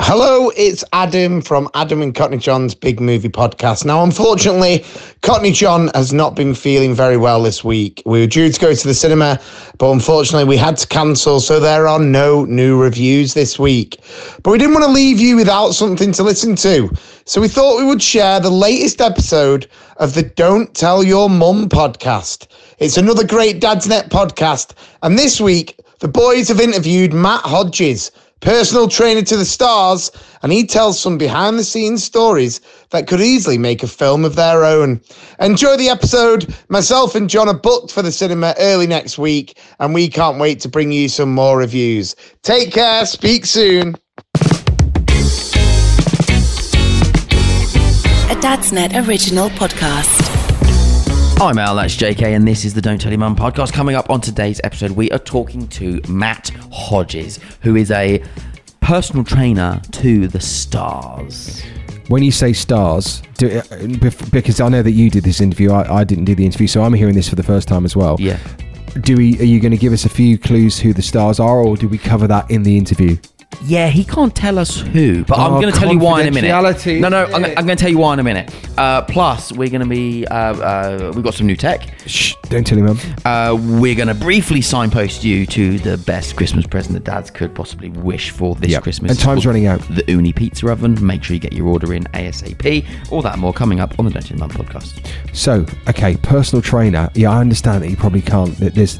Hello, it's Adam from Adam and Cockney John's Big Movie Podcast. Now, unfortunately, Cockney John has not been feeling very well this week. We were due to go to the cinema, but unfortunately, we had to cancel, so there are no new reviews this week. But we didn't want to leave you without something to listen to, so we thought we would share the latest episode of the Don't Tell Your Mum podcast. It's another great Dadsnet podcast, and this week, the boys have interviewed Matt Hodges personal trainer to the stars, and he tells some behind the scenes stories that could easily make a film of their own. Enjoy the episode. Myself and John are booked for the cinema early next week, and we can't wait to bring you some more reviews. Take care. Speak soon. A Dadsnet original podcast. I'm Al, that's JK, and this is the Don't Tell Your Mum podcast. Coming up on today's episode, we are talking to Matt Hodges, who is a personal trainer to the stars. When you say stars, do, uh, because I know that you did this interview, I, I didn't do the interview, so I'm hearing this for the first time as well. Yeah. Do we? Are you going to give us a few clues who the stars are, or do we cover that in the interview? Yeah, he can't tell us who, but I'm Oh, going to tell you why in a minute. confidentiality. No, no, I'm, gonna- I'm going to tell you why in a minute. Uh, plus, we're going to be, uh, uh, we've got some new tech. Shh! Don't tell him, mum. Uh, we're going to briefly signpost you to the best Christmas present that dads could possibly wish for this Yep. Christmas. And time's running out. The Ooni Pizza Oven. Make sure you get your order in ASAP. All that and more coming up on the Don't Tell Mum podcast. So, okay, personal trainer. Yeah, I understand that you probably can't. that There's,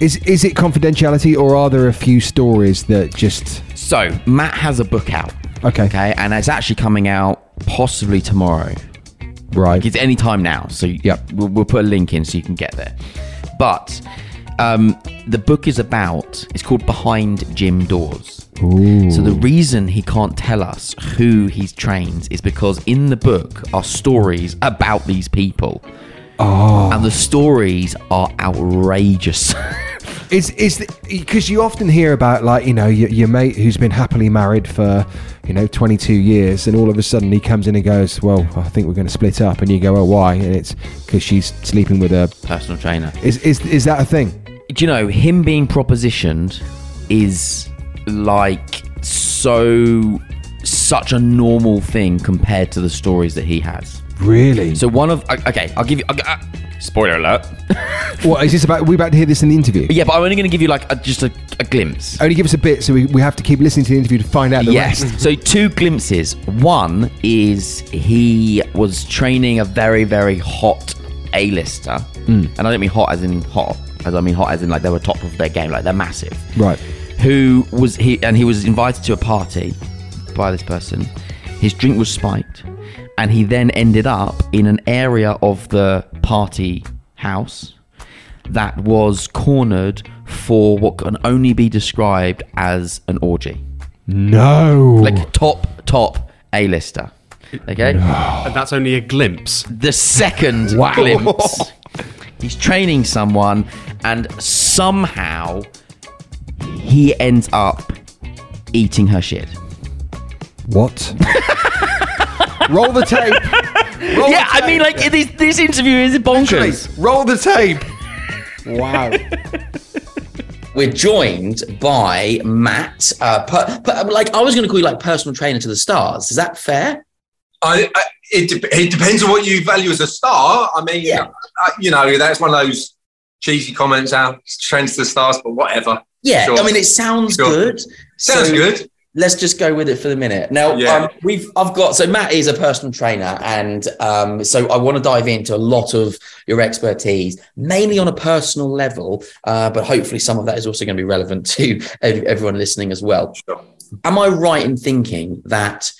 is is it confidentiality, or are there a few stories that just? So, Matt has a book out. Okay. Okay, and it's actually coming out possibly tomorrow. Right. It's any time now. So Yep. we'll, we'll put a link in so you can get there. But um, the book is about. It's called Behind Gym Doors. Ooh. So the reason he can't tell us who he's trained is because in the book are stories about these people. Oh. And the stories are outrageous. Is is because you often hear about like you know your, your mate who's been happily married for you know 22 years and all of a sudden he comes in and goes well I think we're going to split up and you go oh why and it's because she's sleeping with a Personal trainer. is is is that a thing? do you know him being propositioned is like so such a normal thing compared to the stories that he has Really? so one of okay i'll give you uh, spoiler alert what is this about? We're we about to hear this in the interview? yeah but i'm only going to give you like a, just a, a glimpse Only give us a bit, so we, we have to keep listening to the interview to find out the yes rest. so two glimpses one is he was training a very very hot a-lister and i don't mean hot as in hot as i mean hot as in like they were top of their game like they're massive Right. who was he and he was invited to a party by this person his drink was spiked and he then ended up in an area of the party house that was cornered for what can only be described as an orgy. No. like top top a-lister. Okay? And that's only a glimpse. the second glimpse. He's training someone and somehow he ends up eating her shit. What? Roll the tape. Roll yeah, I mean, like this, this interview is bonkers. Roll the tape. Wow. We're joined by Matt. Uh, per, per, like I was going to call you like personal trainer to the stars. Is that fair? I, I, it, de- it depends on what you value as a star. I mean, Yeah. uh, you know, that's one of those cheesy comments out, trends to the stars, but whatever. Yeah. Sure. I mean, it sounds Sure. good. Sounds So- good. Let's just go with it for the minute. Now, Yeah. um, we've I've got so Matt is a personal trainer, and um, so I want to dive into a lot of your expertise, mainly on a personal level, uh, but hopefully some of that is also going to be relevant to everyone listening as well. Sure. Am I right in thinking that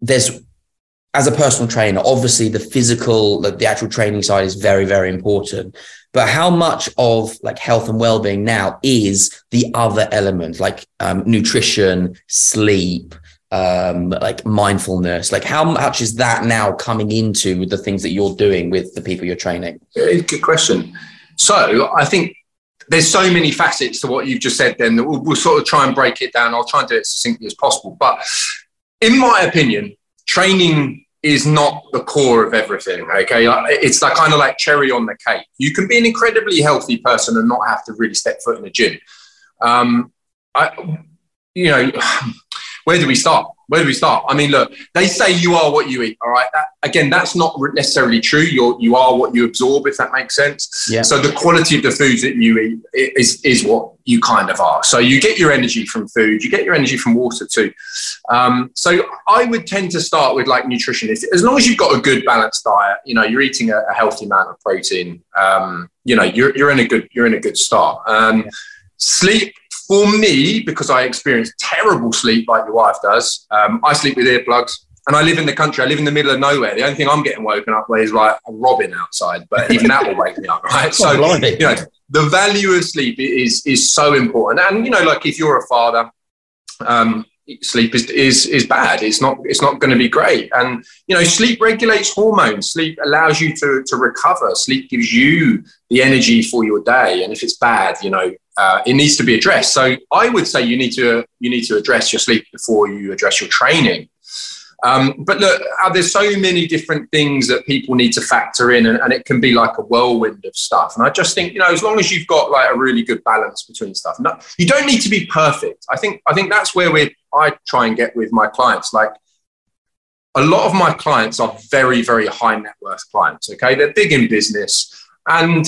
there's as a personal trainer, obviously the physical, the, the actual training side is very, very important. But how much of like health and well-being now is the other element, like um, nutrition, sleep, um, like mindfulness? Like how much is that now coming into the things that you're doing with the people you're training? Good question. So I think there's so many facets to what you've just said. Then that we'll, we'll sort of try and break it down. I'll try and do it as succinctly as possible. But in my opinion, training is not the core of everything. Okay, it's like kind of like cherry on the cake. You can be an incredibly healthy person and not have to really step foot in the gym. Um, I, you know, where do we start? Where do we start? I mean, look, they say you are what you eat. All right. That, again, that's not necessarily true. You're you are what you absorb, if that makes sense. Yeah. So the quality of the foods that you eat is is what you kind of are. So you get your energy from food. You get your energy from water too. Um, so I would tend to start with like nutrition. If- As long as you've got a good balanced diet, you know, you're eating a, a healthy amount of protein. Um, you know, you're you're in a good you're in a good start. Um, Sleep for me, because I experience terrible sleep like your wife does. Um, I sleep with earplugs. And I live in the country. I live in the middle of nowhere. The only thing I'm getting woken up with is like a robin outside, but even that will wake me up, right? So, blimey. you know, the value of sleep is is so important. And you know, like if you're a father, um, sleep is, is is bad. It's not it's not going to be great. And you know, sleep regulates hormones. Sleep allows you to to recover. Sleep gives you the energy for your day. And if it's bad, you know, uh, it needs to be addressed. So I would say you need to you need to address your sleep before you address your training. Um, but look, uh, there's so many different things that people need to factor in, and, and it can be like a whirlwind of stuff. And I just think, you know, as long as you've got like a really good balance between stuff, no, you don't need to be perfect. I think I think that's where we I try and get with my clients. Like a lot of my clients are very very high net worth clients. Okay, they're big in business, and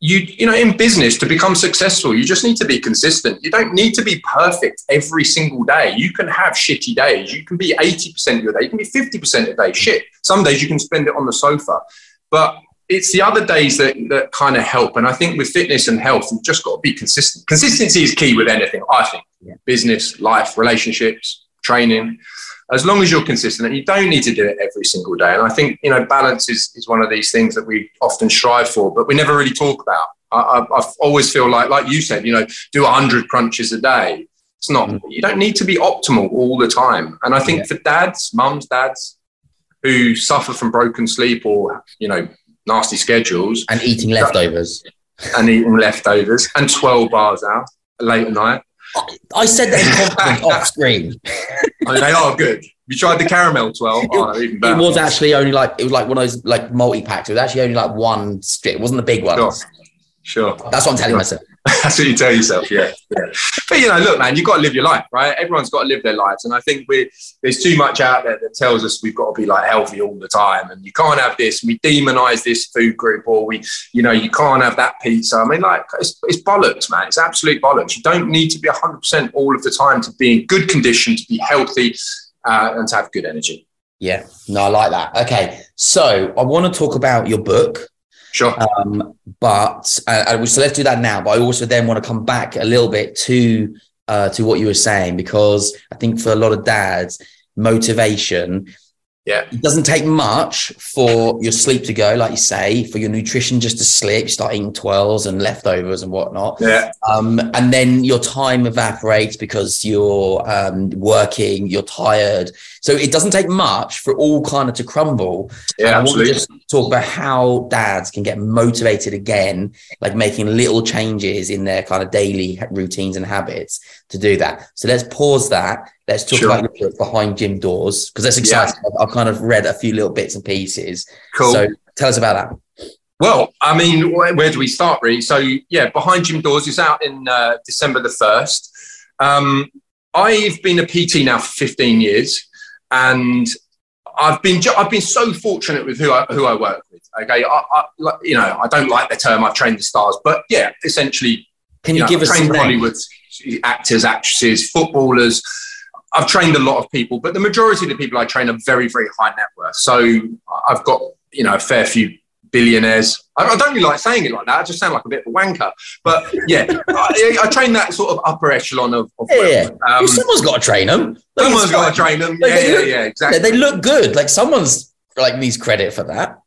you you know in business to become successful you just need to be consistent. You don't need to be perfect every single day. You can have shitty days. You can be 80% of your day. You can be 50% of your day. Shit. Some days you can spend it on the sofa. But it's the other days that, that kind of help. And i think with fitness and health you've just got to be consistent. Consistency is key with anything i think. Business life relationships training as long as you're consistent and you don't need to do it every single day. And i think you know balance is, is one of these things that we often strive for but we never really talk about. I, I, I always feel like like you said you know do 100 crunches a day. It's not mm. you don't need to be optimal all the time. And i think for dads mums dads who suffer from broken sleep or you know nasty schedules And eating leftovers. and eating leftovers and Twirl bars out late at night I said that in off screen. I mean, they are good you tried the caramel Twirl oh, even It was actually only like it was like one of those like multi packs. It was actually only like one strip. It wasn't the big Sure. ones. Sure. That's what I'm telling myself. That's what you tell yourself, yeah. yeah. But you know, look, man, you've got to live your life, right? Everyone's got to live their lives. And I think we there's too much out there that tells us we've got to be like healthy all the time. And you can't have this. We demonize this food group, or we, you know, you can't have that pizza. I mean, like, it's, it's bollocks, man. It's absolute bollocks. You don't need to be 100% all of the time to be in good condition, to be healthy, uh, and to have good energy. Yeah. No, I like that. Okay. So I want to talk about your book. Sure. Um, but so let's do that now. But I also then want to come back a little bit to uh, to what you were saying because I think for a lot of dads, motivation yeah. it doesn't take much for your sleep to go, like you say, for your nutrition just to slip. You start eating twirls and leftovers and whatnot. Yeah. Um, and then your time evaporates because you're um, working, you're tired. So it doesn't take much for all kind of to crumble. Yeah, And I want to just talk about how dads can get motivated again, like making little changes in their kind of daily routines and habits to do that. So let's pause that. Let's talk Sure. about your book behind gym doors because that's exciting. I've, I've kind of read a few little bits and pieces. Cool. So tell us about that. Well, I mean, where, where do we start, really? So, yeah, Behind Gym Doors is out in uh, December the 1st. Um, I've been a PT now for 15 years, and I've been I've been so fortunate with who I, who I work with. Okay, I, I, you know, I don't like the term I've trained the stars, but yeah, essentially, Can you, know, give I've us trained some? Hollywood actors, actresses, footballers. I've trained a lot of people, but the majority of the people I train are very, very high net worth. So I've got, you know, a fair few billionaires. I, don't really like saying it like that. I just sound like a bit of a wanker. But yeah, I, I train that sort of upper echelon of, of yeah, yeah. Um, someone's got to train them. Like, someone's got to train them. Like, yeah, yeah, look, yeah, exactly. They look good. Like someone's like needs credit for that.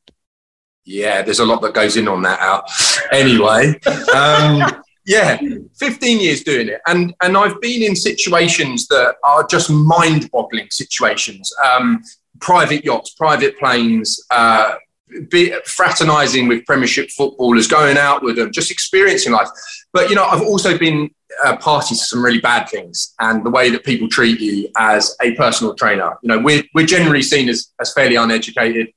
Yeah, there's a lot that goes in on that out. Anyway, um, yeah, 15 years doing it. And, and I've been in situations that are just mind boggling situations um, private yachts, private planes, uh, fraternizing with Premiership footballers, going out with them, just experiencing life. But, you know, I've also been uh, party to some really bad things and the way that people treat you as a personal trainer. You know, we're, we're generally seen as, as fairly uneducated.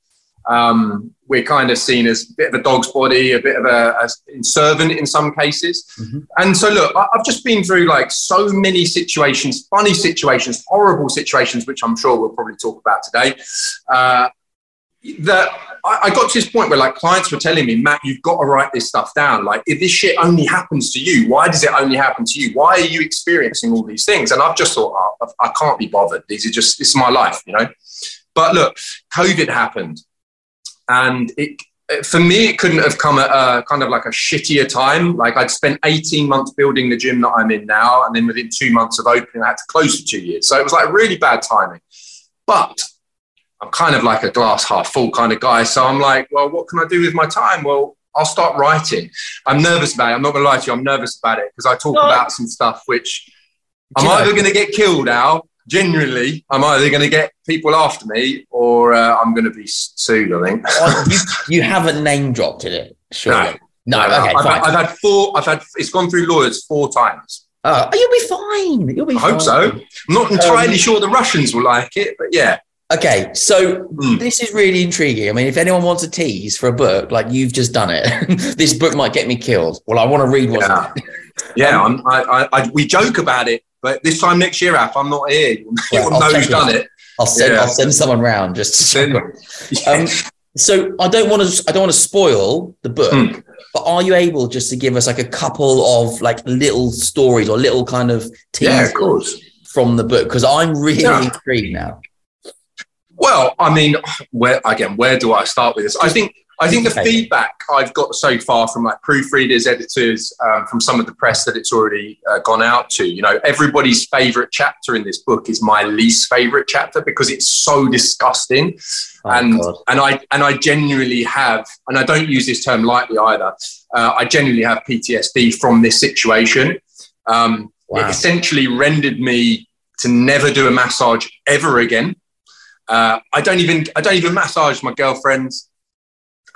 Um, we're kind of seen as a bit of a dog's body, a bit of a, a servant in some cases. Mm-hmm. And so, look, I, have just been through like so many situations, funny situations, horrible situations, which I'm sure we'll probably talk about today. Uh, that I, I got to this point where like clients were telling me, Matt, you've got to write this stuff down. Like, if this shit only happens to you, why does it only happen to you? Why are you experiencing all these things? And I've just thought, oh, I can't be bothered. These are just, this is my life, you know? But look, COVID happened and it for me it couldn't have come at a kind of like a shittier time like i'd spent 18 months building the gym that i'm in now and then within two months of opening i had to close for two years so it was like really bad timing but i'm kind of like a glass half full kind of guy so i'm like well what can i do with my time well I'll start writing. I'm nervous about it. I'm not going to lie to you. I'm nervous about it because I talk no. about some stuff which I'm either going to get killed out genuinely, I'm either going to get people after me or uh, I'm going to be sued. I think. well, you, you haven't name dropped in it, surely. No, no, no okay, I've, I've, had four. I've had. It's gone through lawyers four times. Oh, you'll be fine. You'll be. I fine. hope so. I'm not entirely um, sure the Russians will like it, but yeah. Okay, so mm. this is really intriguing. I mean, if anyone wants a tease for a book, like you've just done it, this book might get me killed. Well, I want to read one. yeah. yeah, um, I, I, I, we joke about it but this time next year, Af, I'm not here. You'll, yeah, know who's done it. I'll send. Yeah. I'll send someone round just to send. um, so I don't want to. I don't want to spoil the book. Mm. But are you able just to give us like a couple of like little stories or little kind of teasers yeah, of course. from the book? Because I'm really yeah. intrigued now. Well, I mean, where again, where do I start with this? I think I think the feedback I've got so far from like proofreaders, editors, um, from some of the press that it's already uh, gone out to, you know, everybody's favorite chapter in this book is my least favorite chapter because it's so disgusting. Oh, and God. and I and I genuinely have, and I don't use this term lightly either. Uh, I genuinely have PTSD from this situation. Um, wow. It essentially rendered me to never do a massage ever again. Uh, I don't even I don't even massage my girlfriends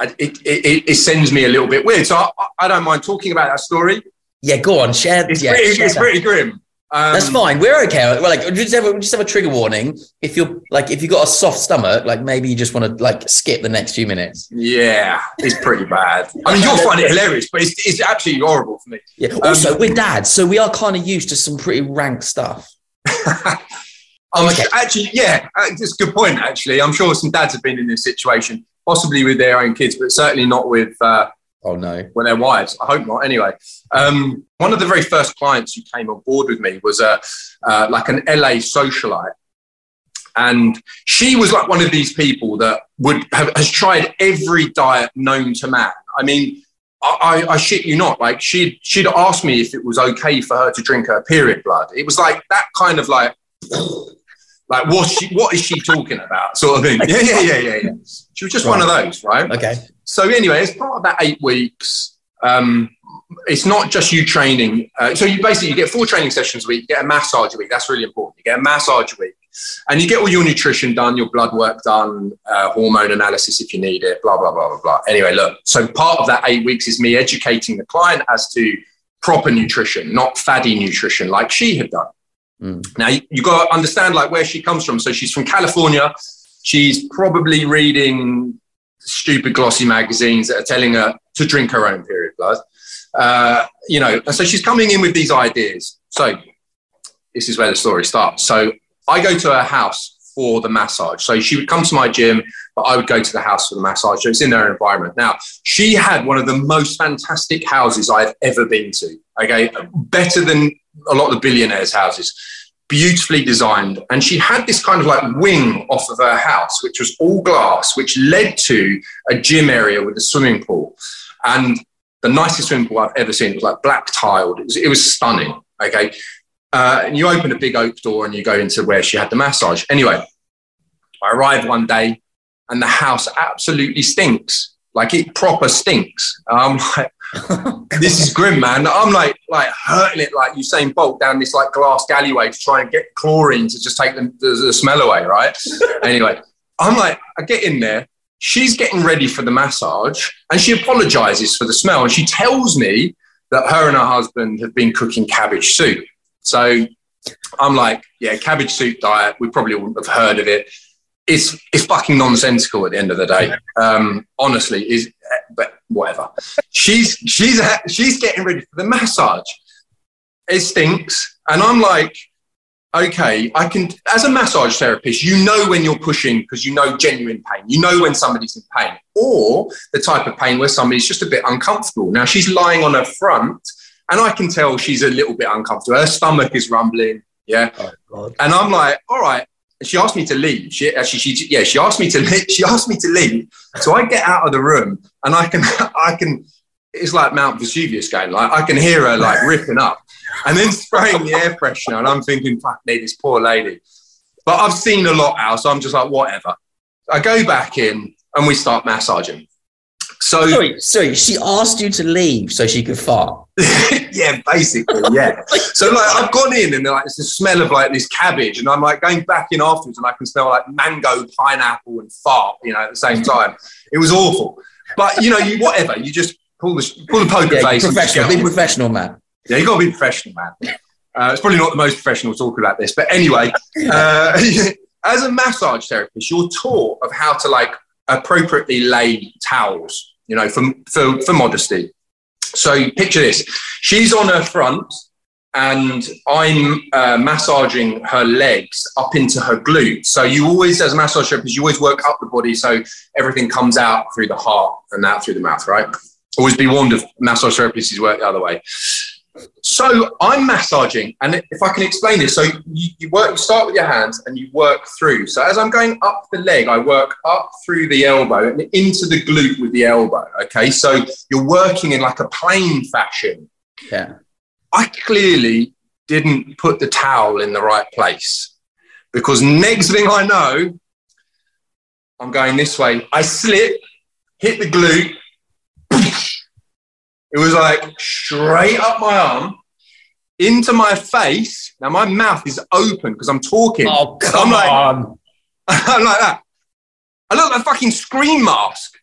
it, it, it, sends me a little bit weird. So I, I, don't mind talking about that story. Yeah, go on, share. It's, yeah, pretty, share it's pretty grim. Um, That's fine. We're okay. Well, like just have a, just have a trigger warning. If you're like if you got a soft stomach, like maybe you just want to like skip the next few minutes. Yeah, it's pretty bad. I mean, you'll find it hilarious, but it's, it's absolutely horrible for me. Yeah. Um, also, um, we're dads, so we are kind of used to some pretty rank stuff. oh, okay. Actually, yeah, it's a good point. Actually, I'm sure some dads have been in this situation possibly with their own kids, but certainly not with. Uh, oh no! With their wives, I hope not. Anyway, um, one of the very first clients who came on board with me was a uh, like an LA socialite, and she was like one of these people that would have has tried every diet known to man. I mean. I, I, shit you not. Like she'd she'd asked me if it was okay for her to drink her period blood. It was like that kind of like like, what's she, what is she talking about? Sort of thing. Yeah, yeah, yeah, yeah, yeah. She was just right. one of those, right? Okay. So anyway, as part of that eight weeks, um, it's not just you training. Uh, so you basically you get four training sessions a week. You get a massage a week. That's really important. You get a massage a week, and you get all your nutrition done, your blood work done, uh, hormone analysis if you need it. Blah blah blah blah blah. Anyway, look. So part of that eight weeks is me educating the client as to proper nutrition, not faddy nutrition like she had done. Mm. Now you, you got to understand like where she comes from. So she's from California. She's probably reading stupid glossy magazines that are telling her to drink her own period blood. Uh, you know, so she's coming in with these ideas. So this is where the story starts. So I go to her house for the massage. So she would come to my gym, but I would go to the house for the massage. So it's in their environment. Now, she had one of the most fantastic houses I've ever been to. Okay. Better than a lot of the billionaires' houses. beautifully designed. And she had this kind of like wing off of her house, which was all glass, which led to a gym area with a swimming pool. And the nicest swimming pool I've ever seen. It was like black tiled. It was, it was stunning. Okay. Uh, and you open a big oak door and you go into where she had the massage. Anyway, I arrived one day and the house absolutely stinks. Like it proper stinks. I'm like, this is grim, man. I'm like, like hurting it like Usain Bolt down this like glass alleyway to try and get chlorine to just take the, the, the smell away, right? anyway, I'm like, I get in there. She's getting ready for the massage and she apologizes for the smell. And she tells me that her and her husband have been cooking cabbage soup. So I'm like, yeah, cabbage soup diet. We probably wouldn't have heard of it. It's it's fucking nonsensical at the end of the day. Um, honestly, is but whatever. She's she's she's getting ready for the massage. It stinks, and I'm like, okay, I can. As a massage therapist, you know when you're pushing because you know genuine pain. You know when somebody's in pain, or the type of pain where somebody's just a bit uncomfortable. Now she's lying on her front and I can tell she's a little bit uncomfortable. Her stomach is rumbling. Yeah. Oh, and I'm like, all right. She asked me to leave. She uh, actually, she, yeah, she asked me to leave. She asked me to leave. So I get out of the room and I can, I can, it's like Mount Vesuvius going, like I can hear her like ripping up and then spraying the air freshener. And I'm thinking, fuck me, this poor lady. But I've seen a lot now. So I'm just like, whatever. I go back in and we start massaging. So sorry, sorry, she asked you to leave so she could fart. yeah, basically, yeah. so like I've gone in and like it's the smell of like this cabbage, and I'm like going back in afterwards, and I can smell like mango, pineapple, and fart, you know, at the same time. It was awful, but you know, you whatever, you just pull the pull the poker yeah, face. Professional, be professional, man. Yeah, you got to be professional, man. Uh, it's probably not the most professional talk about this, but anyway, uh, as a massage therapist, you're taught of how to like appropriately laid towels, you know, for, for, for modesty. So picture this she's on her front and I'm uh, massaging her legs up into her glutes. So you always, as a massage therapist, you always work up the body so everything comes out through the heart and out through the mouth, right? Always be warned of massage therapists work the other way. So I'm massaging, and if I can explain this, so you, you, work, you start with your hands and you work through. So as I'm going up the leg, I work up through the elbow and into the glute with the elbow. Okay, so you're working in like a plane fashion. Yeah. I clearly didn't put the towel in the right place because next thing I know, I'm going this way. I slip, hit the glute, it was like straight up my arm into my face. Now my mouth is open because I'm talking. Oh, come I'm like, on. I'm like that. I look like a fucking scream mask.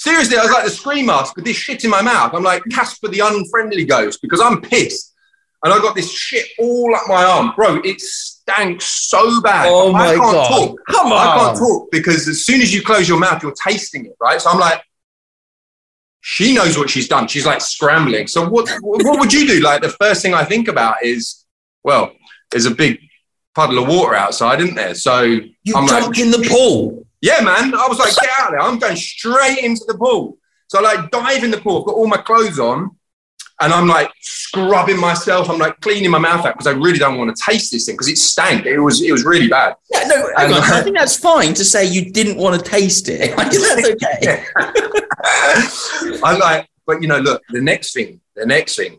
Seriously, I was like the scream mask with this shit in my mouth. I'm like Casper the unfriendly ghost because I'm pissed. And I got this shit all up my arm. Bro, it stank so bad. Oh my I can't God. talk. Come on. I can't talk because as soon as you close your mouth, you're tasting it, right? So I'm like, she knows what she's done. She's like scrambling. So what what would you do? Like the first thing I think about is, well, there's a big puddle of water outside, isn't there? So You I'm jumped like, in the pool. yeah, man. I was like, get out of there. I'm going straight into the pool. So I like dive in the pool. I've got all my clothes on. And I'm like scrubbing myself. I'm like cleaning my mouth out because I really don't want to taste this thing because it stank. It was it was really bad. Yeah, no, And- on. I think that's fine to say you didn't want to taste it. Like, that's okay. I'm like, but you know, look, the next thing, the next thing,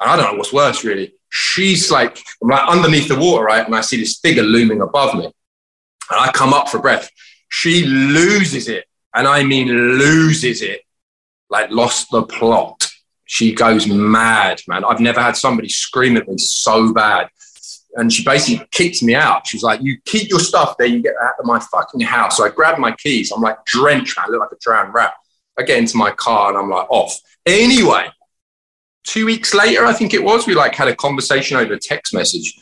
and I don't know what's worse really. She's like, I'm like underneath the water, right? And I see this figure looming above me. And I come up for breath. She loses it. And I mean loses it. Like lost the plot. She goes mad, man. I've never had somebody scream at me so bad. And she basically kicked me out. She's like, You keep your stuff there, you get out of my fucking house. So I grab my keys. I'm like drenched. I look like a drowned rat. I get into my car and I'm like off. Anyway, two weeks later, I think it was, we like had a conversation over text message.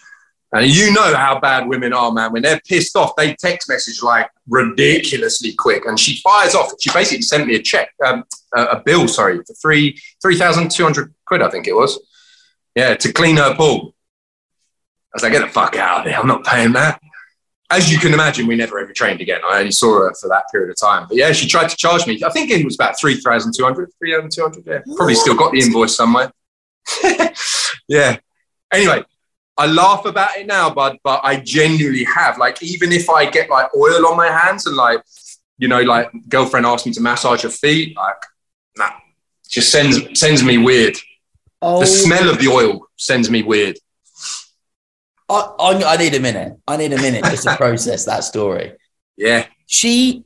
And you know how bad women are, man. When they're pissed off, they text message like ridiculously quick. And she fires off. She basically sent me a check, um, a, bill, sorry, for three three thousand two hundred quid, I think it was. Yeah, to clean her pool. I was like, get the fuck out of here. I'm not paying that. As you can imagine, we never ever trained again. I only saw her for that period of time. But yeah, she tried to charge me. I think it was about 3,200, 3,200. Yeah, probably still got the invoice somewhere. yeah. Anyway, I laugh about it now, but but I genuinely have. Like, even if I get like oil on my hands and like, you know, like girlfriend asks me to massage her feet, like, nah, just sends sends me weird. Oh, The smell of the oil sends me weird. I, I, I need a minute. I need a minute just to process that story. Yeah. She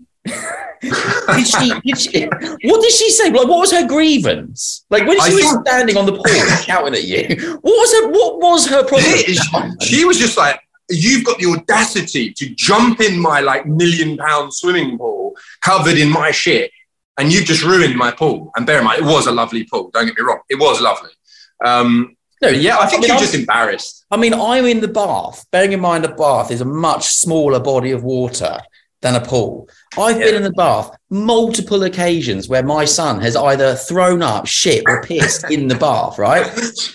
did she, did she what did she say? Like what was her grievance? Like when she I was think- standing on the pool shouting at you, what was her what was her problem? she was just like, you've got the audacity to jump in my like million pound swimming pool covered in my shit, and you've just ruined my pool. And bear in mind, it was a lovely pool. Don't get me wrong, it was lovely. Um, No, yeah, I think mean, you're I'm- just embarrassed. I mean, I'm in the bath. Bearing in mind, a bath is a much smaller body of water than a pool. I've been in the bath multiple occasions where my son has either thrown up, shit, or pissed in the bath, right?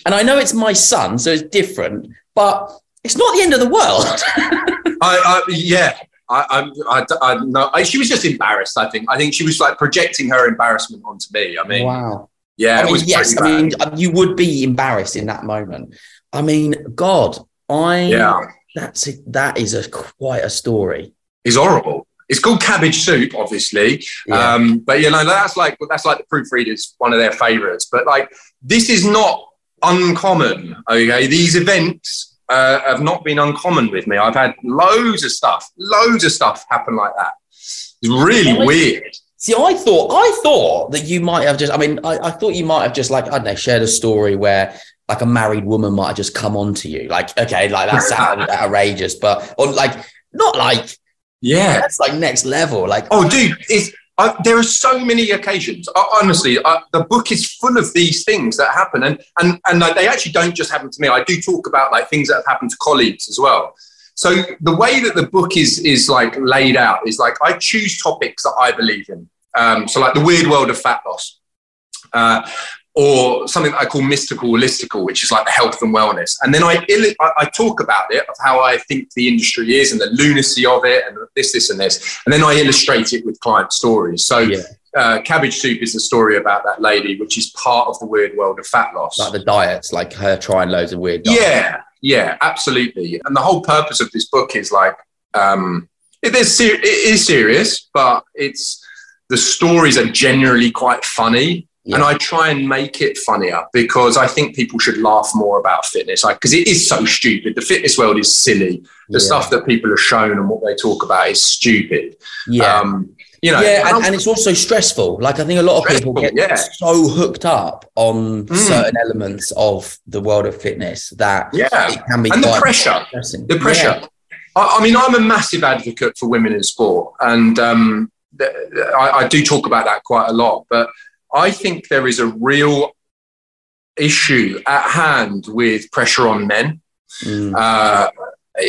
And I know it's my son, so it's different, but it's not the end of the world. I, I yeah. I, I, I, I, no, I, she was just embarrassed. I think. I think she was like projecting her embarrassment onto me. I mean, wow. yeah, I mean, yes, I mean, you would be embarrassed in that moment. I mean, God, I Yeah. that's it. That is a quite a story. It's horrible. It's called cabbage soup, obviously. Yeah. Um, but you know, that's like that's like the proofreaders, one of their favorites. But like this is not uncommon. Okay. These events uh, have not been uncommon with me. I've had loads of stuff, loads of stuff happen like that. It's really Really? weird. See, I thought I thought that you might have just. I mean, I, I thought you might have just like I don't know, shared a story where like a married woman might have just come on to you. Like, okay, like that sounds outrageous, but or like not like Yeah. that's like next level. Like, Oh, dude, it's, I, there are so many occasions. Uh, honestly, uh, the book is full of these things that happen, and and and like, they actually don't just happen to me. I do talk about like things that have happened to colleagues as well. So the way that the book is is like laid out is like I choose topics that I believe in. Um, so like the weird world of fat loss. Uh, or something I call mystical listical, which is like the health and wellness. And then I, I talk about it, of how I think the industry is and the lunacy of it and this, this, and this. And then I illustrate it with client stories. So Yeah. uh, Cabbage Soup is the story about that lady, which is part of the weird world of fat loss. like the diets, like her trying loads of weird. Diets. Yeah, yeah, absolutely. And the whole purpose of this book is like, um, it is, ser- it is serious, but it's the stories are generally quite funny. And I try and make it funnier because I think people should laugh more about fitness. Because it is so stupid. The fitness world is silly. The Yeah. stuff that people are shown and what they talk about is stupid. yeah. Um, you know, yeah, and and, it's also stressful. Like I think a lot of people get yeah. so hooked up on Mm. certain elements of the world of fitness that yeah. it can be And the pressure. the pressure. I, I mean, I'm a massive advocate for women in sport, and um, th- th- I, I do talk about that quite a lot. But I think there is a real issue at hand with pressure on men Mm. uh,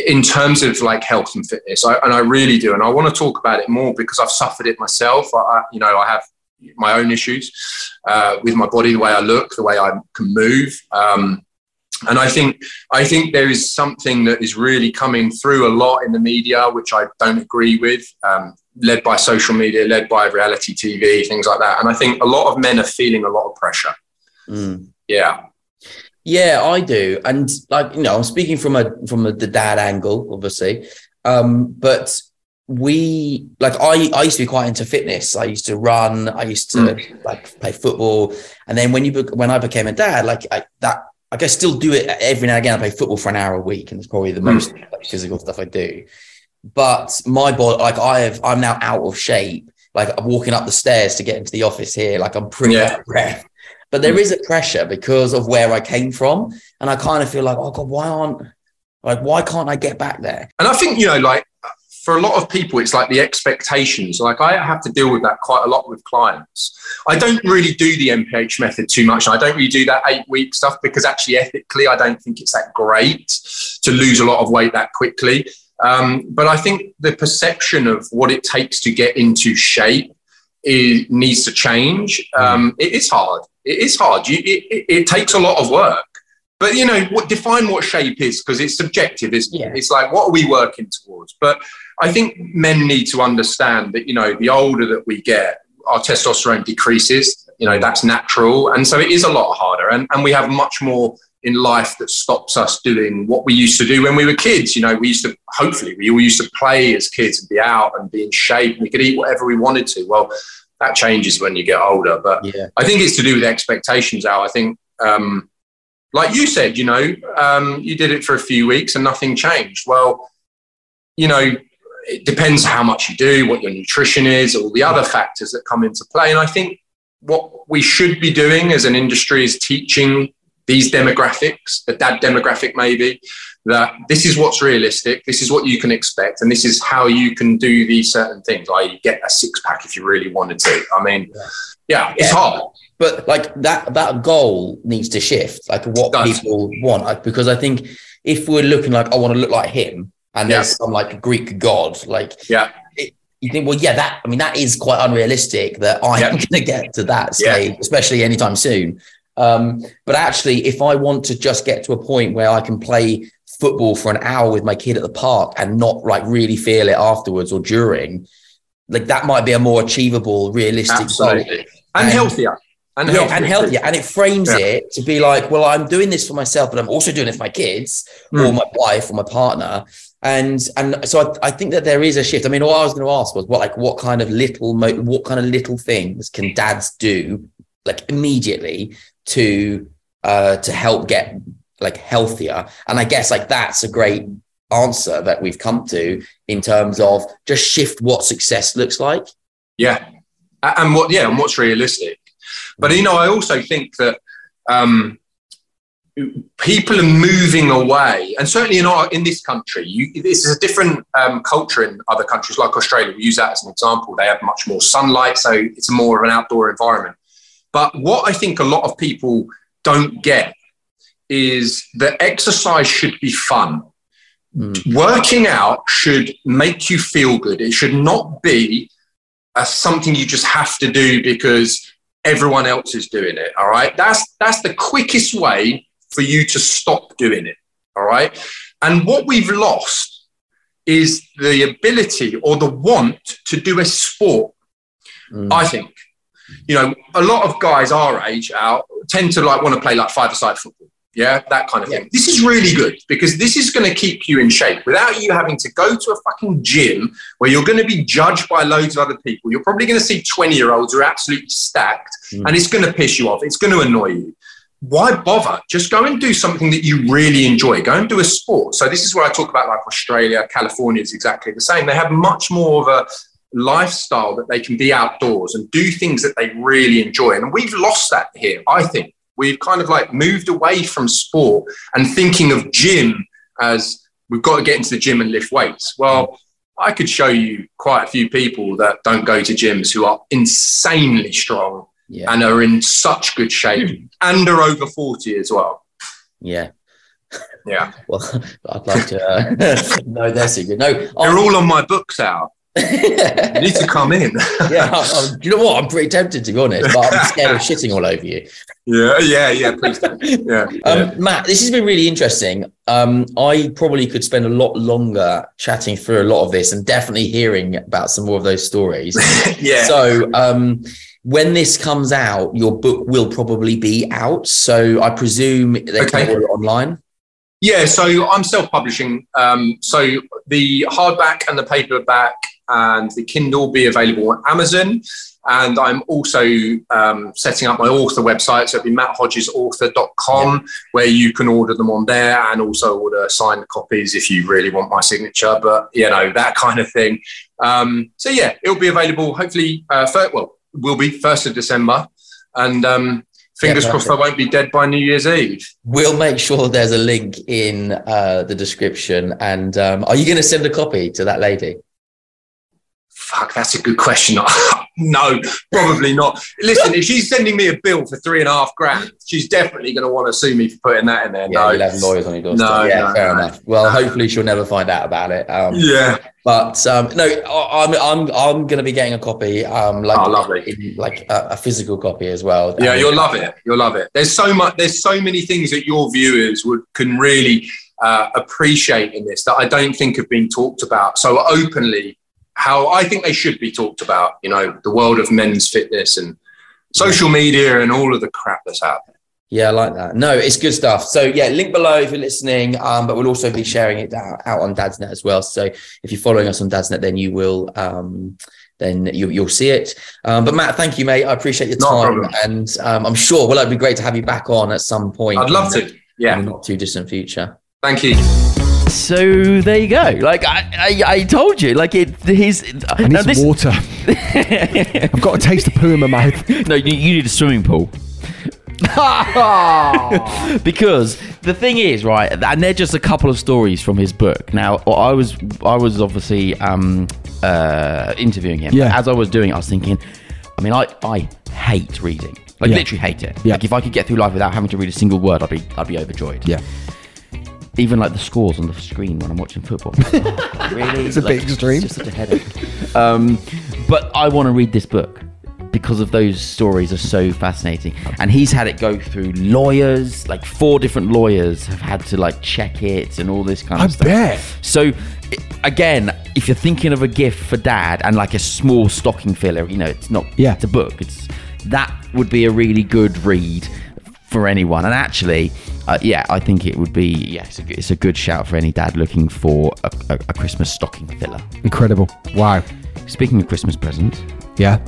in terms of like health and fitness. I, and I really do, and I want to talk about it more because I've suffered it myself. I, you know, I have my own issues uh, with my body, the way I look, the way I can move. Um, and I think I think there is something that is really coming through a lot in the media, which I don't agree with, um, led by social media, led by reality TV, things like that. And I think a lot of men are feeling a lot of pressure. Mm. Yeah, Yeah, I do, and like you know, I'm speaking from a from a, the dad angle, obviously, um, but we like I I used to be quite into fitness. I used to run. I used to like play football, and then when you when I became a dad, like I, that. I guess still do it every now and again. I play football for an hour a week, and it's probably the hmm. most like, physical stuff I do. But my body, like I have, I'm now out of shape. Like I'm walking up the stairs to get into the office here. Like I'm pretty Yeah. out of breath. But there is a pressure because of where I came from, and I kind of feel like, oh god, why aren't like why can't I get back there? and I think you know, like for a lot of people, it's like the expectations. Like I have to deal with that quite a lot with clients. I don't really do the MPH method too much. I don't really do that eight week stuff because actually, ethically, I don't think it's that great to lose a lot of weight that quickly. Um, but I think the perception of what it takes to get into shape is, needs to change. Um, it is hard. It is hard. You, it, it, it takes a lot of work. But you know, what define what shape is because it's subjective. It's Yeah. it's like what are we working towards? But I think men need to understand that you know the older that we get, our testosterone decreases. You know that's natural, and so it is a lot harder, and and we have much more in life that stops us doing what we used to do when we were kids. You know, we used to, hopefully, we all used to play as kids and be out and be in shape. And we could eat whatever we wanted to. Well, that changes when you get older. But Yeah. I think it's to do with expectations, Al. I think, um, like you said, you know, um, you did it for a few weeks and nothing changed. Well, you know, it depends how much you do, what your nutrition is, all the other factors that come into play. And I think what we should be doing as an industry is teaching these demographics, the dad demographic maybe, that this is what's realistic, this is what you can expect, and this is how you can do these certain things, i.e., get a six pack if you really wanted to. I mean, yeah, it's Yeah. hard. but like that that goal needs to shift like what people want like, because i think if we're looking like i want to look like him and there's some like greek god like Yeah. it, you think well yeah that i mean that is quite unrealistic that i'm Yeah. going to get to that Yeah. stage especially anytime soon um, but actually if i want to just get to a point where i can play football for an hour with my kid at the park and not like really feel it afterwards or during like that might be a more achievable realistic goal And And- healthier. And yeah, healthier. and healthier. And it frames Yeah. it to be like, well, I'm doing this for myself, but I'm also doing it for my kids or Mm. my wife or my partner. And and so I, I think that there is a shift. I mean, all I was going to ask was what like what kind of little mo- what kind of little things can dads do like immediately to uh to help get like healthier? And I guess like that's a great answer that we've come to in terms of just shift what success looks like. Yeah. And what, yeah, and what's realistic. But, you know, I also think that um, people are moving away, and certainly in our in this country, you, this is a different um, culture in other countries like Australia. We use that as an example. They have much more sunlight, so it's more of an outdoor environment. But what I think a lot of people don't get is that exercise should be fun. Working out should make you feel good. It should not be uh, something you just have to do because everyone else is doing it. All right. That's that's the quickest way for you to stop doing it. All right. And what we've lost is the ability or the want to do a sport. Mm. I think. You know, a lot of guys our age out tend to like want to play like five-a-side football. Yeah, that kind of thing. This is really good because this is going to keep you in shape without you having to go to a fucking gym where you're going to be judged by loads of other people. You're probably going to see 20 year olds who are absolutely stacked mm. and it's going to piss you off. It's going to annoy you. Why bother? Just go and do something that you really enjoy. Go and do a sport. So, this is where I talk about like Australia, California is exactly the same. They have much more of a lifestyle that they can be outdoors and do things that they really enjoy. And we've lost that here, I think. We've kind of like moved away from sport and thinking of gym as we've got to get into the gym and lift weights. Well, I could show you quite a few people that don't go to gyms who are insanely strong Yeah. and are in such good shape and are over 40 as well. Yeah. Yeah. Well, I'd like to uh, know their secret. No, They're all on my books out. You need to come in. yeah, I- you know what? I'm pretty tempted to be honest, but I'm scared of shitting all over you. Yeah, yeah, yeah. Please don't. Yeah. Um, Matt, this has been really interesting. Um, I probably could spend a lot longer chatting through a lot of this and definitely hearing about some more of those stories. yeah. So, um, when this comes out, your book will probably be out. So, I presume they Okay. can order it online. Yeah, so I'm self-publishing. Um, so the hardback and the paperback and the Kindle will be available on Amazon. And I'm also um, setting up my author website. So it'll be matthodgesauthor.com where you can order them on there and also order signed copies if you really want my signature. But, you know, that kind of thing. Um, so, yeah, it'll be available hopefully, uh, fir- well, will be 1st of December. And um, fingers Yeah, crossed I won't be dead by New Year's Eve. We'll make sure there's a link in uh, the description. And um, are you going to send a copy to that lady? Fuck, that's a good question. no, probably not. Listen, if she's sending me a bill for three and a half grand, she's definitely going to want to sue me for putting that in there. Yeah, no, you'll have lawyers on your doorstep. No, yeah, no, fair no. enough. Well, hopefully she'll never find out about it. Um, yeah, But um, no, I- I'm I'm I'm going to be getting a copy, um, like Oh, lovely. in- like a, a physical copy as well. yeah, you'll love it. You'll love it. There's so much. There's so many things that your viewers would can really uh, appreciate in this that I don't think have been talked about so openly. How I think they should be talked about. You know, the world of men's fitness and social media and all of the crap that's out there. Yeah, I like that. No, it's good stuff. So yeah, link below if you're listening. Um, but we'll also be sharing it out, out on Dadsnet as well. So if you're following us on Dadsnet, then you will um, then you, you'll see it. Um, but Matt, thank you, mate. I appreciate your time, and um, I'm sure well, it'd be great to have you back on at some point. I'd love in to. the Yeah. not too distant future. Thank you. So there you go. Like I, I, I told you. Like it. He's. I need some water. I've got a taste of poo in my mouth. No, you, you need a swimming pool. because the thing is, right, and they're just a couple of stories from his book. Now, I was, I was obviously um, uh, interviewing him. Yeah. As I was doing, it, I was thinking. I mean, I, I hate reading. Like Yeah. literally hate it. Yeah. Like if I could get through life without having to read a single word, I'd be, I'd be overjoyed. Yeah. Even like the scores on the screen when I'm watching football. really? It's a bit extreme. It's just such a headache. um, but I want to read this book because of those stories are so fascinating. And he's had it go through lawyers, like four different lawyers have had to like check it and all this kind I of stuff. I bet. So again, if you're thinking of a gift for dad and like a small stocking filler, you know, it's not Yeah. it's a book. It's that would be a really good read for anyone. And actually, uh, yeah, I think it would be yeah, it's a, good- it's a good shout for any dad looking for a, a, a Christmas stocking filler. Incredible. Wow. Speaking of Christmas presents, Yeah.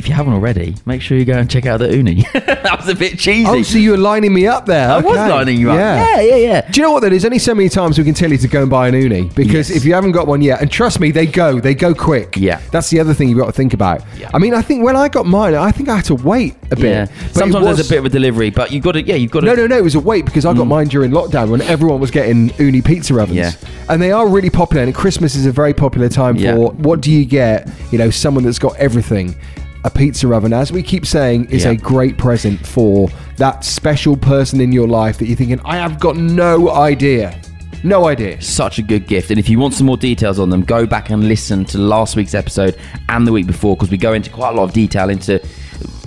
If you haven't already, make sure you go and check out the Ooni. that was a bit cheesy. Oh, so you were lining me up there. I was lining you up. Yeah. Yeah, yeah, yeah. Do you know what? There is only so many times we can tell you to go and buy an Ooni because Yes. if you haven't got one yet, and trust me, they go, they go quick. Yeah. that's the other thing you've got to think about. Yeah. I mean, I think when I got mine, I think I had to wait a bit. Yeah. Sometimes was- there's a bit of a delivery, but you've got to, yeah, you've got to. No, no, no. It was a wait because I got mm. mine during lockdown when everyone was getting Ooni pizza ovens. Yeah. And they are really popular. And Christmas is a very popular time Yeah. for what do you get? You know, someone that's got everything. A pizza oven, as we keep saying, is Yeah. a great present for that special person in your life that you're thinking, I have got no idea. No idea. Such a good gift. And if you want some more details on them, go back and listen to last week's episode and the week before because we go into quite a lot of detail into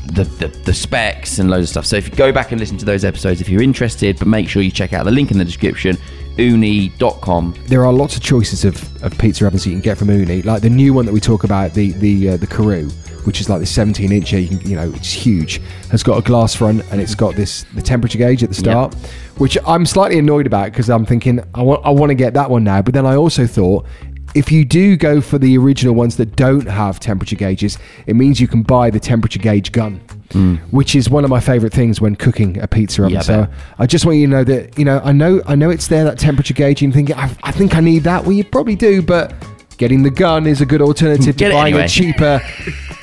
the, the, the specs and loads of stuff. So if you go back and listen to those episodes if you're interested, but make sure you check out the link in the description ooni.com. There are lots of choices of, of pizza ovens you can get from Ooni. Like the new one that we talk about, the the uh, the Karu, which is like the 17 incher. You, can, you know, it's huge. Has got a glass front and it's got this the temperature gauge at the start, which I'm slightly annoyed about because I'm thinking I want I want to get that one now. But then I also thought. If you do go for the original ones that don't have temperature gauges, it means you can buy the temperature gauge gun, hmm. which is one of my favorite things when cooking a pizza oven. Yeah, so. I just want you to know that you know I know I know it's there that temperature gauge. And you think I, I think I need that. Well, you probably do, but getting the gun is a good alternative Get to it buying anyway. a cheaper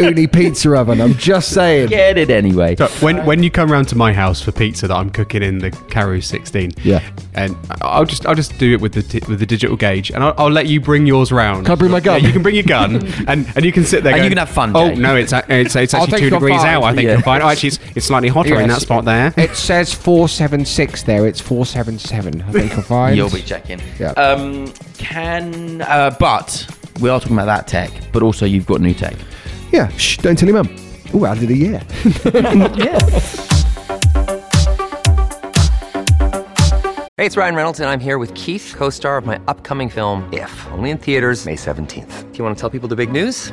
Ooni pizza oven. I'm just saying. Get it anyway. So when when you come round to my house for pizza that I'm cooking in the Karu 16, Yeah. and I'll just I'll just do it with the t- with the digital gauge, and I'll, I'll let you bring yours round. Can I bring my gun? Yeah, you can bring your gun, and, and you can sit there. And you going, can have fun, Oh Jay." no, it's a- it's, it's I actually think two you're degrees fine. out. I think Yeah. you're fine. Oh, actually, it's, it's slightly hotter in Yes. that spot there. It says 476 there. It's 477. I think you'll find. You'll be checking. Yeah. Um, can uh, but we are talking about that tech, but also you've got new tech. Yeah. Shh, don't tell your mum. Oh, I did a year. Hey, it's Ryan Reynolds, and I'm here with Keith, co star of my upcoming film, If, only in theaters, May 17th. Do you want to tell people the big news?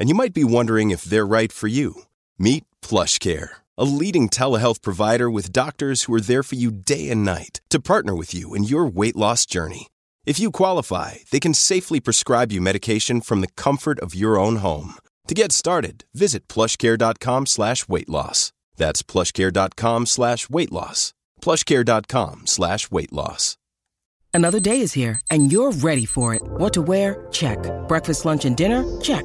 and you might be wondering if they're right for you. Meet PlushCare, a leading telehealth provider with doctors who are there for you day and night to partner with you in your weight loss journey. If you qualify, they can safely prescribe you medication from the comfort of your own home. To get started, visit plushcare.com slash weight loss. That's plushcare.com slash weight loss. plushcare.com slash weight loss. Another day is here, and you're ready for it. What to wear? Check. Breakfast, lunch, and dinner? Check.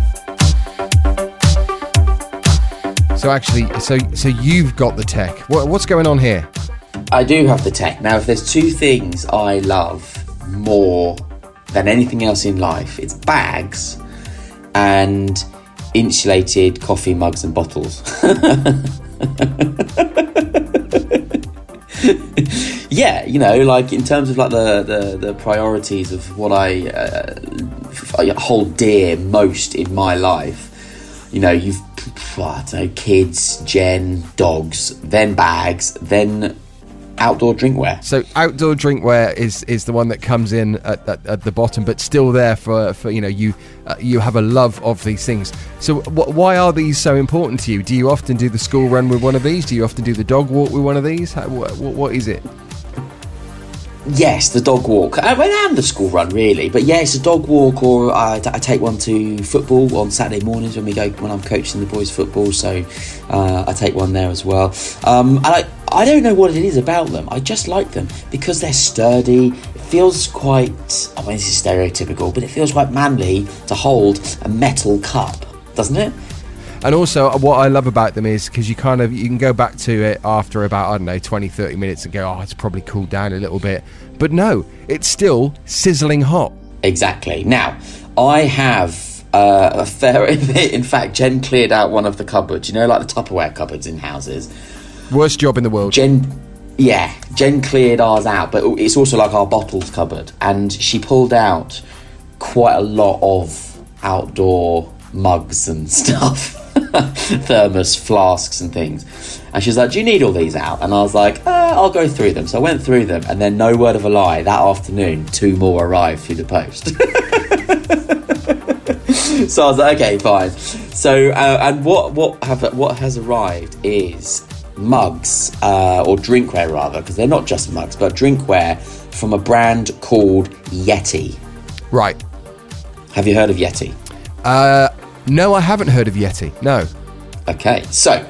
So actually, so so you've got the tech. What, what's going on here? I do have the tech. Now, if there's two things I love more than anything else in life, it's bags and insulated coffee mugs and bottles. yeah, you know, like in terms of like the the, the priorities of what I, uh, I hold dear most in my life. You know, you've don't know, kids, Jen, dogs, then bags, then outdoor drinkware. So outdoor drinkware is is the one that comes in at, at, at the bottom, but still there for, for you know you uh, you have a love of these things. So wh- why are these so important to you? Do you often do the school run with one of these? Do you often do the dog walk with one of these? How, wh- what is it? Yes, the dog walk. I mean, and the school run, really. But yeah, it's a dog walk, or I, I take one to football on Saturday mornings when we go when I'm coaching the boys' football. So uh, I take one there as well. Um, and I I don't know what it is about them. I just like them because they're sturdy. It feels quite. I mean, this is stereotypical, but it feels quite manly to hold a metal cup, doesn't it? And also, uh, what I love about them is because you kind of you can go back to it after about I don't know 20, 30 minutes and go, oh, it's probably cooled down a little bit. But no, it's still sizzling hot. Exactly. Now, I have uh, a fair bit. In fact, Jen cleared out one of the cupboards. You know, like the Tupperware cupboards in houses. Worst job in the world. Jen, yeah, Jen cleared ours out, but it's also like our bottles cupboard, and she pulled out quite a lot of outdoor mugs and stuff. thermos flasks and things. And she's like do you need all these out? And i was like uh, i'll go through them. So i went through them and then no word of a lie that afternoon two more arrived through the post. So i was like okay fine. So uh, and what what have what has arrived is mugs uh, or drinkware rather because they're not just mugs but drinkware from a brand called yeti. Right. have you heard of yeti? Uh, no, I haven't heard of Yeti. No. Okay, so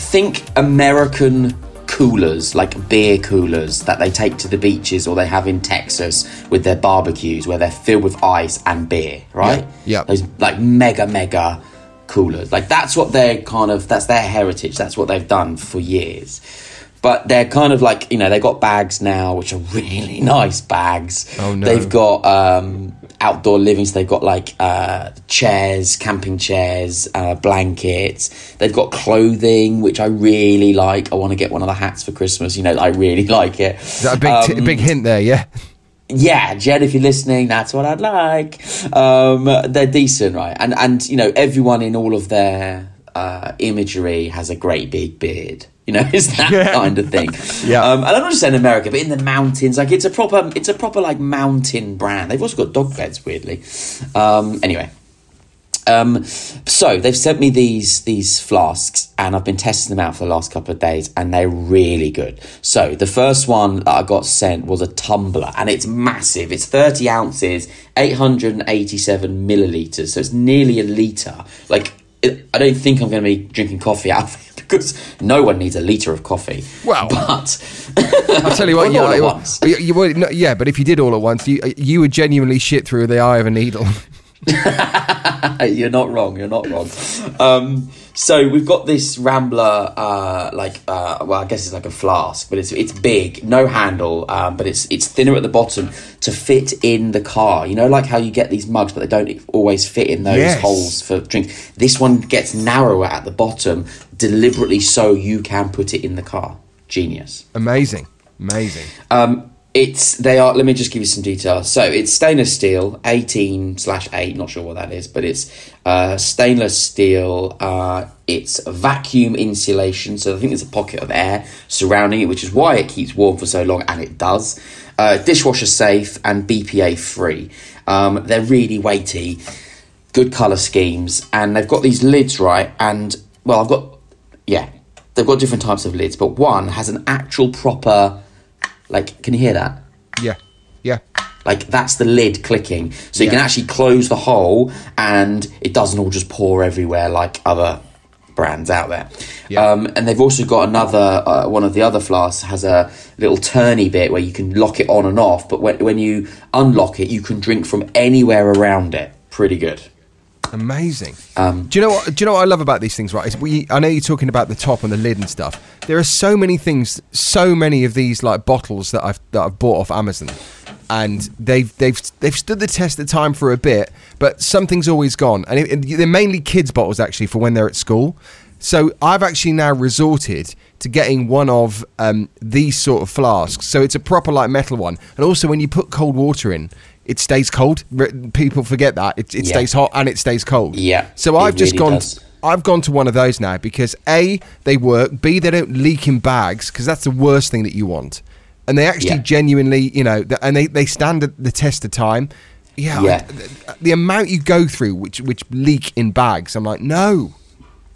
think American coolers, like beer coolers that they take to the beaches or they have in Texas with their barbecues where they're filled with ice and beer, right? Yeah. Those like mega, mega coolers. Like that's what they're kind of, that's their heritage. That's what they've done for years. But they're kind of like, you know, they've got bags now, which are really nice bags. Oh, no. They've got um, outdoor living, so they've got like uh, chairs, camping chairs, uh, blankets. They've got clothing, which I really like. I want to get one of the hats for Christmas. You know, I really like it. Is that a big, t- Um, big hint there? Yeah. yeah, Jen, if you're listening, that's what I'd like. Um, they're decent, right? And and you know, everyone in all of their uh, imagery has a great big beard. You know, it's that kind of thing. Yeah. Um, and I'm not just saying America, but in the mountains, like it's a proper, it's a proper like mountain brand. They've also got dog beds, weirdly. Um, anyway. Um, so they've sent me these these flasks, and I've been testing them out for the last couple of days, and they're really good. So the first one that I got sent was a tumbler, and it's massive. It's thirty ounces, eight hundred and eighty-seven milliliters, so it's nearly a liter. Like it, I don't think I'm going to be drinking coffee out of it because no one needs a liter of coffee. Well, but I'll tell you what. Well, yeah, at you- once. you- you no, yeah, but if you did all at once, you you would genuinely shit through the eye of a needle. you're not wrong. You're not wrong. Um, so we've got this Rambler, uh, like, uh, well, I guess it's like a flask, but it's it's big, no handle, um, but it's it's thinner at the bottom to fit in the car. You know, like how you get these mugs, but they don't always fit in those Yes. holes for drinks. This one gets narrower at the bottom, deliberately so you can put it in the car. Genius. Amazing, amazing. Um, it's they are. Let me just give you some details. So it's stainless steel, eighteen slash eight. Not sure what that is, but it's uh, stainless steel. Uh, it's vacuum insulation, so I think there's a pocket of air surrounding it, which is why it keeps warm for so long, and it does. Uh, dishwasher safe and BPA free. Um, they're really weighty, good color schemes, and they've got these lids right. And well, I've got yeah, they've got different types of lids, but one has an actual proper like, can you hear that? Yeah, yeah. Like that's the lid clicking, so you Yeah. can actually close the hole, and it doesn't all just pour everywhere like other brands out there. Um, and they've also got another uh, one of the other flasks has a little turny bit where you can lock it on and off. But when when you unlock it, you can drink from anywhere around it. Pretty good. Amazing. Um, Do you know what? Do you know what I love about these things? Right, is we. I know you're talking about the top and the lid and stuff. There are so many things, so many of these like bottles that I've that I've bought off Amazon, and they've they've they've stood the test of time for a bit, but something's always gone, and it, it- they're mainly kids bottles actually for when they're at school. So I've actually now resorted to getting one of um, these sort of flasks. So it's a proper like metal one, and also when you put cold water in, it stays cold. People forget that it, it Yeah. stays hot and it stays cold. Yeah, So I've just really gone. does. I've gone to one of those now because a they work, b they don't leak in bags because that's the worst thing that you want, and they actually Yeah. genuinely, you know, and they they stand the- the test of time. Yeah, Yeah. I- th- the amount you go through which which leak in bags, I'm like, no.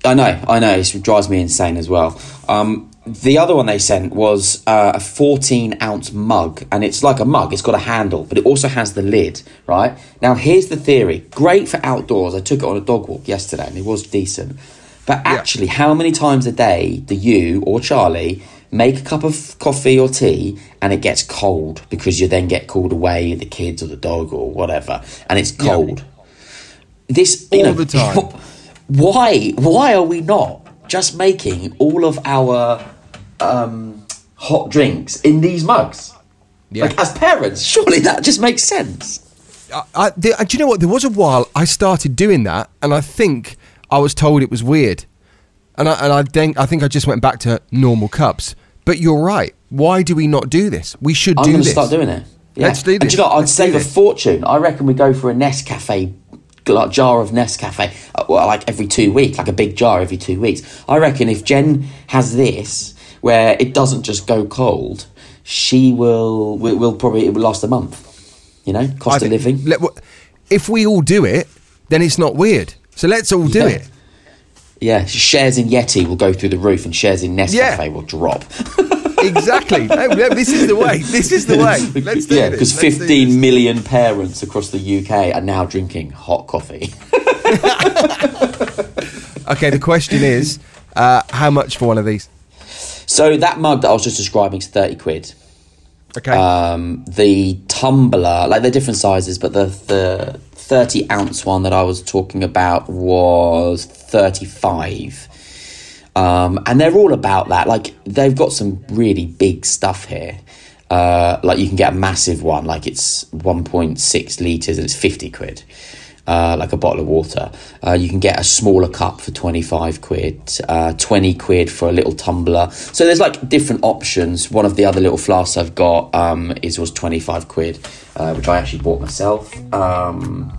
I know, I know. It drives me insane as well. Um, the other one they sent was uh, a 14 ounce mug, and it's like a mug. It's got a handle, but it also has the lid. Right now, here's the theory: great for outdoors. I took it on a dog walk yesterday, and it was decent. But actually, how many times a day do you or Charlie make a cup of coffee or tea and it gets cold because you then get called away, the kids or the dog or whatever, and it's cold? This you All know, the time. why why are we not just making all of our um, hot drinks in these mugs like as parents surely that just makes sense I, I, the, do you know what? There was a while I started doing that, and I think I was told it was weird, and I, and I think I think I just went back to normal cups. But you're right. Why do we not do this? We should i'm do going to this. start doing it yeah. Let's do And this. do you know, i'd Let's save a fortune i reckon we go for a nescafe like, jar of nescafe uh, well, like every two weeks like a big jar every two weeks i reckon if jen has this where it doesn't just go cold she will will, will probably it will last a month you know cost I of think- living let- If we all do it, then it's not weird. So let's all do Yeah. it. Yeah, shares in Yeti will go through the roof and shares in Nescafe Yeah. will drop. Exactly. No, no, this is the way. This is the way. Let's do it. yeah, because Let's do 15 million parents across the UK are now drinking hot coffee. Okay, the question is, uh, how much for one of these? So that mug that I was just describing is 30 quid. Okay. Um, the tumbler, like they're different sizes, but the, the 30 ounce one that I was talking about was 35. Um, and they're all about that. Like they've got some really big stuff here. Uh, like you can get a massive one, like it's 1.6 liters and it's 50 quid. Uh, like a bottle of water. Uh, you can get a smaller cup for 25 quid, uh, 20 quid for a little tumbler. So there's like different options. One of the other little flasks I've got um, is was 25 quid, uh, which I actually bought myself. Um,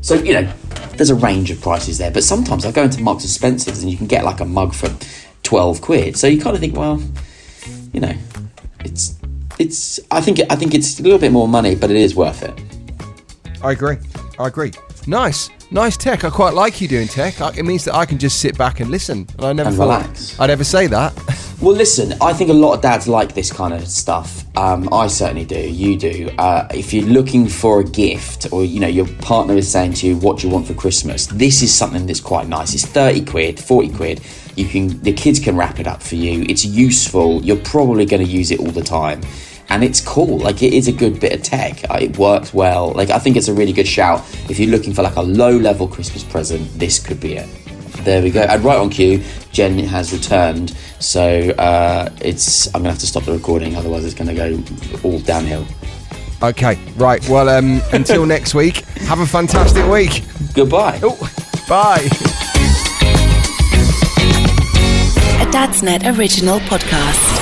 so, you know, there's a range of prices there. But sometimes I go into Marks and Spencer's and you can get like a mug for 12 quid. So you kind of think, well, you know, it's, it's, I think, I think it's a little bit more money, but it is worth it. I agree. I agree. Nice. Nice tech. I quite like you doing tech. I, it means that I can just sit back and listen. And I never And relax. I'd ever say that. Well, listen, I think a lot of dads like this kind of stuff. Um, I certainly do. You do. Uh, if you're looking for a gift, or you know your partner is saying to you, "What do you want for Christmas?" This is something that's quite nice. It's thirty quid, forty quid. You can the kids can wrap it up for you. It's useful. You're probably going to use it all the time, and it's cool. Like it is a good bit of tech. Uh, It works well. Like I think it's a really good shout. If you're looking for like a low level Christmas present, this could be it. There we go. And right on cue, Jen has returned. So uh, it's. I'm gonna have to stop the recording, otherwise it's gonna go all downhill. Okay, right. Well, um, until next week, have a fantastic week. Goodbye. Oh, bye. A Dadsnet original podcast.